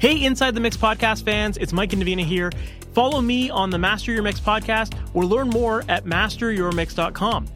Hey, Inside the Mix podcast fans, it's Mike Indovina here. Follow me on the Master Your Mix podcast or learn more at masteryourmix.com.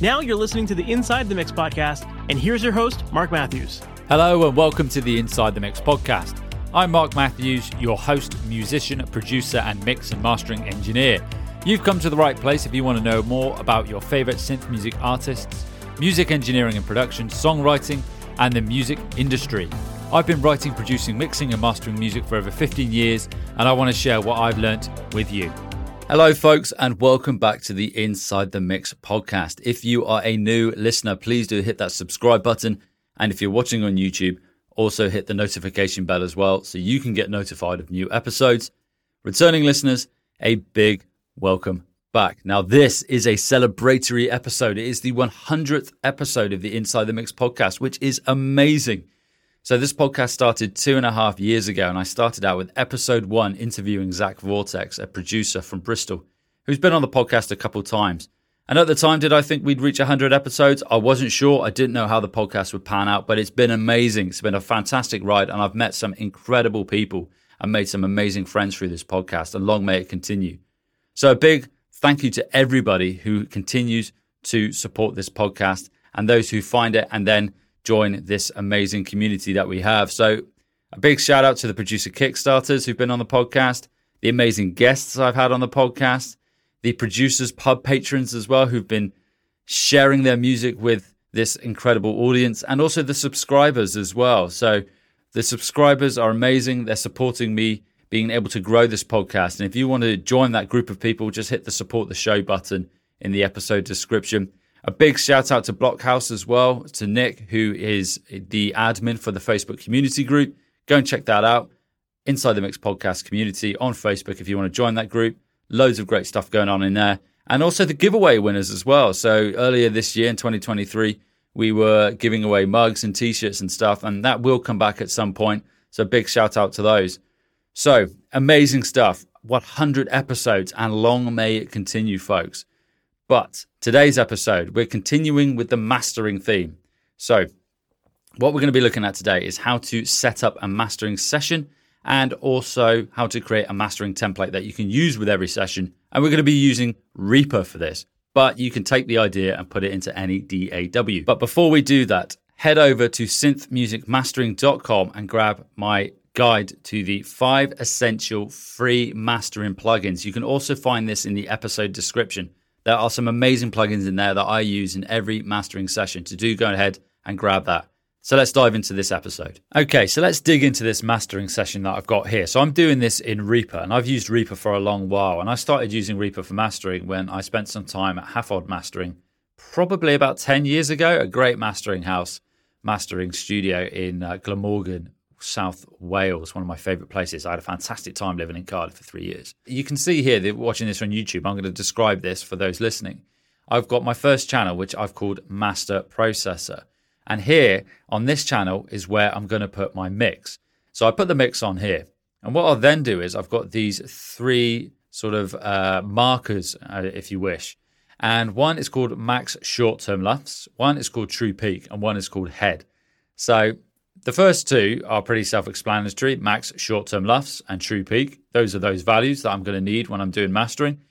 Now you're listening to the Inside the Mix podcast, and here's your host, Marc Matthews. Hello, and welcome to the Inside the Mix podcast. I'm Marc Matthews, your host, musician, producer, and mix and mastering engineer. You've come to the right place if you want to know more about your favorite synth music artists, music engineering and production, songwriting, and the music industry. I've been writing, producing, mixing, and mastering music for over 15 years, and I want to share what I've learnt with you. Hello, folks, and welcome back to the Inside the Mix podcast. If you are a new listener, please do hit that subscribe button. And if you're watching on YouTube, also hit the notification bell as well so you can get notified of new episodes. Returning listeners, a big welcome back. Now, this is a celebratory episode. It is the 100th episode of the Inside the Mix podcast, which is amazing. So, this podcast started two and a half years ago, and I started out with episode one interviewing Zach Vortex, a producer from Bristol, who's been on the podcast a couple times. And at the time, did I think we'd reach 100 episodes? I wasn't sure. I didn't know how the podcast would pan out, but it's been amazing. It's been a fantastic ride, and I've met some incredible people and made some amazing friends through this podcast, and long may it continue. So, a big thank you to everybody who continues to support this podcast and those who find it and then join this amazing community that we have. So, a big shout out to the producer Kickstarters who've been on the podcast, the amazing guests I've had on the podcast, the producers pub patrons as well who've been sharing their music with this incredible audience, and also the subscribers as well. So, the subscribers are amazing. They're supporting me being able to grow this podcast. And if you want to join that group of people, just hit the support the show button in the episode description. A big shout out to Blockhouse as well, to Nick, who is the admin for the Facebook community group. Go and check that out. Inside the Mix podcast community on Facebook if you want to join that group. Loads of great stuff going on in there. And also the giveaway winners as well. So earlier this year in 2023, we were giving away mugs and t shirts and stuff, and that will come back at some point. So big shout out to those. So amazing stuff. 100 episodes, and long may it continue, folks. But today's episode, we're continuing with the mastering theme. So, what we're going to be looking at today is how to set up a mastering session and also how to create a mastering template that you can use with every session. And we're going to be using Reaper for this, but you can take the idea and put it into any DAW. But before we do that, head over to synthmusicmastering.com and grab my guide to the five essential free mastering plugins. You can also find this in the episode description. There are some amazing plugins in there that I use in every mastering session. To do, go ahead and grab that. So let's dive into this episode. Okay, so let's dig into this mastering session that I've got here. So I'm doing this in Reaper, and I've used Reaper for a long while. And I started using Reaper for mastering when I spent some time at Halford Mastering, probably about 10 years ago, a great mastering house, mastering studio in uh, Glamorgan, South Wales, one of my favourite places. I had a fantastic time living in Cardiff for three years. You can see here, that watching this on YouTube, I'm going to describe this for those listening. I've got my first channel, which I've called Master Processor. And here on this channel is where I'm going to put my mix. So I put the mix on here. And what I'll then do is I've got these three sort of uh, markers, uh, if you wish. And one is called max short term LUFS, one is called true peak, and one is called head. So the first two are pretty self explanatory max short term LUFS and true peak. Those are those values that I'm going to need when I'm doing mastering.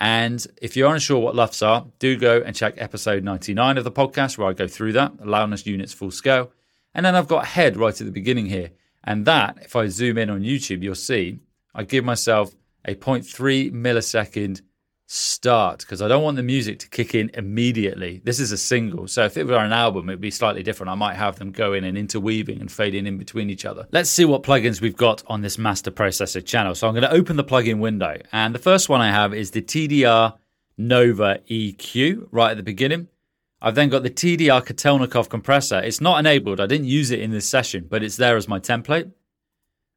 And if you're unsure what LUFS are, do go and check episode 99 of the podcast where I go through that, loudness units full scale. And then I've got head right at the beginning here. And that, if I zoom in on YouTube, you'll see I give myself a 0.3 millisecond start because I don't want the music to kick in immediately. This is a single, so if it were an album, it'd be slightly different. I might have them go in and interweaving and fading in between each other. Let's see what plugins we've got on this master processor channel. So I'm going to open the plugin window, and the first one I have is the TDR Nova EQ right at the beginning. I've then got the TDR Kotelnikov compressor. It's not enabled. I didn't use it in this session, but it's there as my template.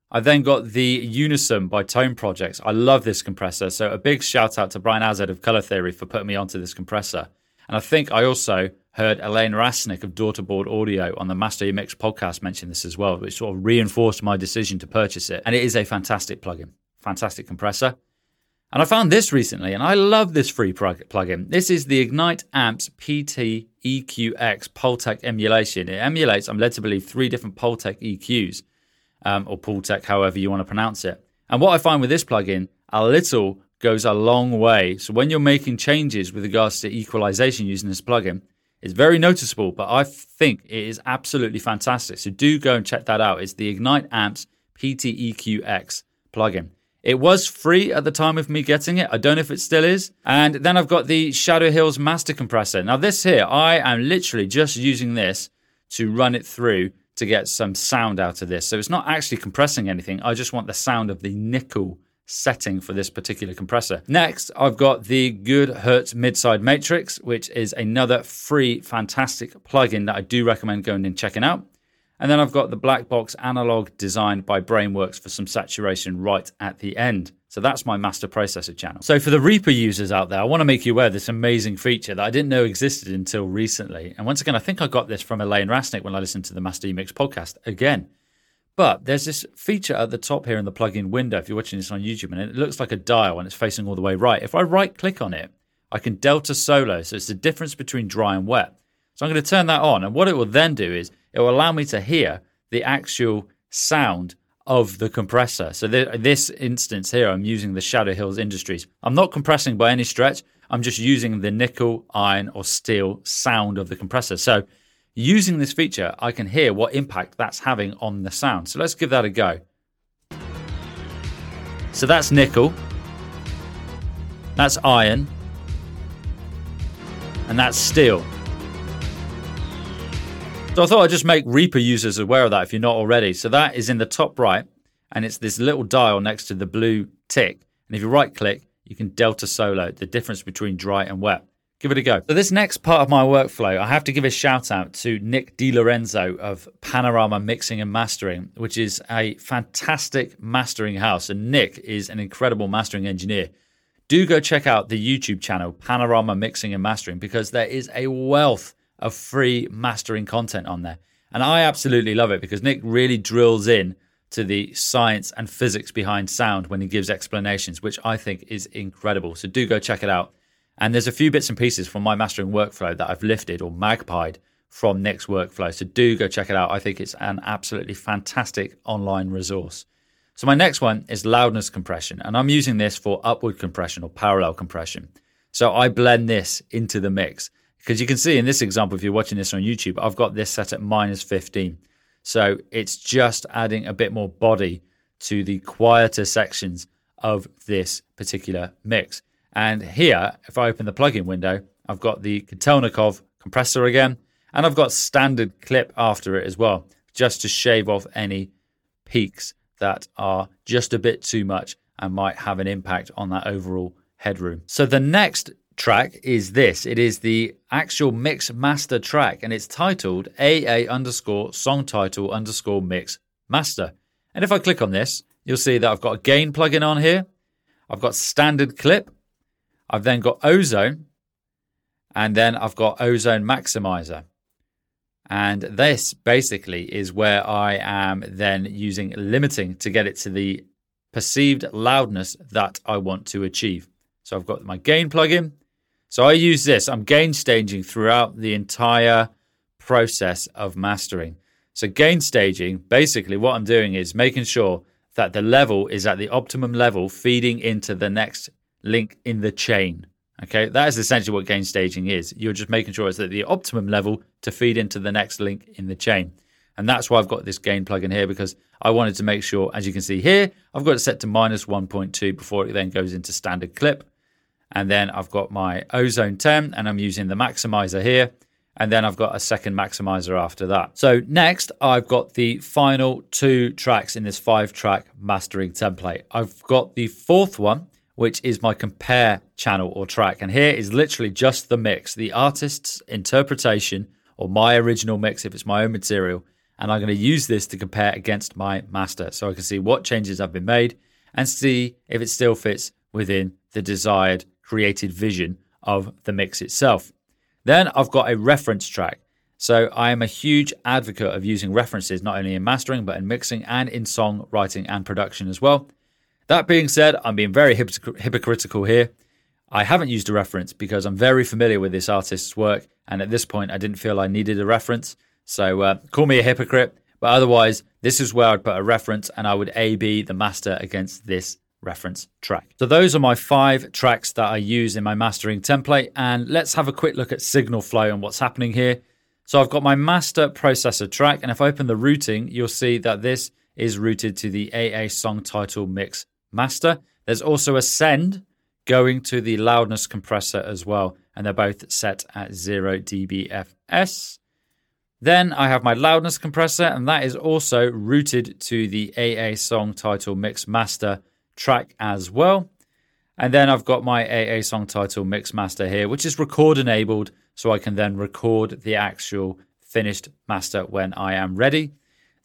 I then got the Unisum by Tone Projects. I love this compressor. So a big shout out to Brian Hazard of Color Theory for putting me onto this compressor. And I think I also heard Elaine Rasnick of Daughterboard Audio on the Master Mix podcast mention this as well, which sort of reinforced my decision to purchase it. And it is a fantastic plugin, fantastic compressor. And I found this recently, and I love this free plugin. This is the Ignite Amps PT EQX Pultec emulation. It emulates, I'm led to believe, three different Pultec EQs um, or Pultec, however you want to pronounce it. And what I find with this plugin, a little goes a long way. So when you're making changes with regards to equalization using this plugin, it's very noticeable, but I think it is absolutely fantastic. So do go and check that out. It's the Ignite Amps PTEQX plugin. It was free at the time of me getting it. I don't know if it still is. And then I've got the Shadow Hills Master Compressor. Now, this here, I am literally just using this to run it through to get some sound out of this. So it's not actually compressing anything. I just want the sound of the nickel setting for this particular compressor. Next, I've got the Goodhertz Midside Matrix, which is another free, fantastic plugin that I do recommend going and checking out. And then I've got the black box analog designed by Brainworx for some saturation right at the end. So that's my master processor channel. So for the Reaper users out there, I want to make you aware of this amazing feature that I didn't know existed until recently. And once again, I think I got this from Elaine Rasnick when I listened to the Master Mix podcast again. But there's this feature at the top here in the plugin window, if you're watching this on YouTube, and it looks like a dial and it's facing all the way right. If I right click on it, I can delta solo. So it's the difference between dry and wet. So I'm going to turn that on. And what it will then do is it will allow me to hear the actual sound of the compressor. So th- this instance here, I'm using the Shadow Hills Industries. I'm not compressing by any stretch. I'm just using the nickel, iron, or steel sound of the compressor. So using this feature, I can hear what impact that's having on the sound. So let's give that a go. So that's nickel, that's iron, and that's steel. So I thought I'd just make Reaper users aware of that if you're not already. So that is in the top right, and it's this little dial next to the blue tick. And if you right click, you can delta solo the difference between dry and wet. Give it a go. So this next part of my workflow, I have to give a shout out to Nick DiLorenzo of Panorama Mixing and Mastering, which is a fantastic mastering house. And Nick is an incredible mastering engineer. Do go check out the YouTube channel Panorama Mixing and Mastering because there is a wealth of free mastering content on there. And I absolutely love it because Nick really drills in to the science and physics behind sound when he gives explanations, which I think is incredible. So do go check it out. And there's a few bits and pieces from my mastering workflow that I've lifted or magpied from Nick's workflow. So do go check it out. I think it's an absolutely fantastic online resource. So my next one is loudness compression, and I'm using this for upward compression or parallel compression. So I blend this into the mix. Because you can see in this example, if you're watching this on YouTube, I've got this set at minus 15. So it's just adding a bit more body to the quieter sections of this particular mix. And here, if I open the plugin window, I've got the Kotelnikov compressor again, and I've got standard clip after it as well, just to shave off any peaks that are just a bit too much and might have an impact on that overall headroom. So the next track is this. It is the actual mix master track, and it's titled AA underscore song title underscore mix master. And if I click on this, you'll see that I've got a gain plugin on here. I've got standard clip. I've then got ozone, and then I've got ozone maximizer. And this basically is where I am then using limiting to get it to the perceived loudness that I want to achieve. So I've got my gain plugin, so I use this. I'm gain staging throughout the entire process of mastering. So gain staging, basically what I'm doing is making sure that the level is at the optimum level feeding into the next link in the chain. Okay, that is essentially what gain staging is. You're just making sure it's at the optimum level to feed into the next link in the chain. And that's why I've got this gain plugin here because I wanted to make sure, as you can see here, I've got it set to minus 1.2 before it then goes into standard clip. And then I've got my Ozone 10 and I'm using the maximizer here. And then I've got a second maximizer after that. So next, I've got the final two tracks in this five track mastering template. I've got the fourth one, which is my compare channel or track. And here is literally just the mix, the artist's interpretation or my original mix if it's my own material. And I'm going to use this to compare against my master so I can see what changes have been made and see if it still fits within the desired created vision of the mix itself. Then I've got a reference track. So I am a huge advocate of using references not only in mastering but in mixing and in song writing and production as well. That being said, I'm being very hypocritical here. I haven't used a reference because I'm very familiar with this artist's work, and at this point, I didn't feel I needed a reference. So uh, call me a hypocrite, But otherwise, this is where I'd put a reference and I would A B the master against this reference track. So those are my five tracks that I use in my mastering template. And let's have a quick look at signal flow and what's happening here. So I've got my master processor track, and if I open the routing, you'll see that this is routed to the AA song title mix master. There's also a send going to the loudness compressor as well, and they're both set at 0 dBFS. Then I have my loudness compressor, and that is also routed to the AA song title mix master track as well. And then I've got my AA song title mix master here, which is record enabled, so I can then record the actual finished master when I am ready.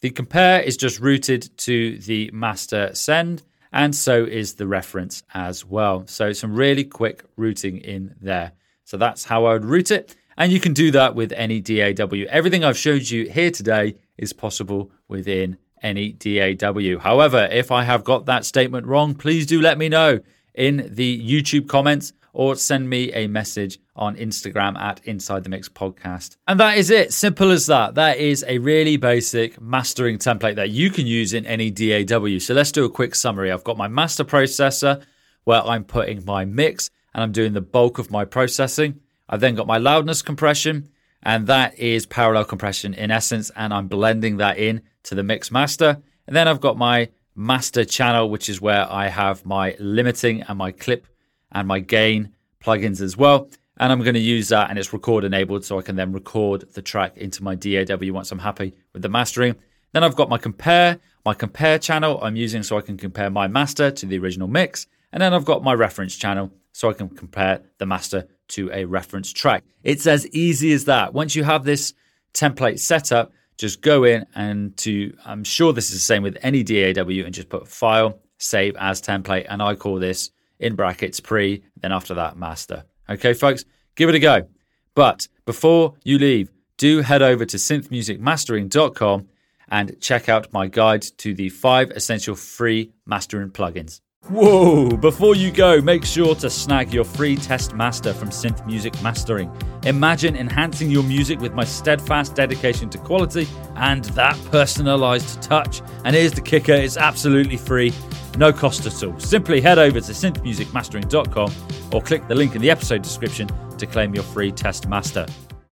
The compare is just routed to the master send, and so is the reference as well. So some really quick routing in there. So that's how I would route it. And you can do that with any DAW. Everything I've showed you here today is possible within any DAW. However, if I have got that statement wrong, please do let me know in the YouTube comments or send me a message on Instagram at Inside the Mix Podcast. And that is it. Simple as that. That is a really basic mastering template that you can use in any DAW. So let's do a quick summary. I've got my master processor where I'm putting my mix and I'm doing the bulk of my processing. I've then got my loudness compression, and that is parallel compression in essence, and I'm blending that in to the mix master. And then I've got my master channel, which is where I have my limiting and my clip and my gain plugins as well. And I'm going to use that, and it's record enabled, so I can then record the track into my DAW once I'm happy with the mastering. Then I've got my compare, my compare channel I'm using so I can compare my master to the original mix. And then I've got my reference channel so I can compare the master to a reference track. It's as easy as that. Once you have this template set up, just go in and to, I'm sure this is the same with any DAW, and just put file, save as template. And I call this in brackets pre, then after that, master. Okay, folks, give it a go. But before you leave, do head over to synthmusicmastering.com and check out my guide to the five essential free mastering plugins. Whoa! Before you go, make sure to snag your free test master from Synth Music Mastering. Imagine enhancing your music with my steadfast dedication to quality and that personalized touch. And here's the kicker it's absolutely free, no cost at all. Simply head over to synthmusicmastering.com or click the link in the episode description to claim your free test master.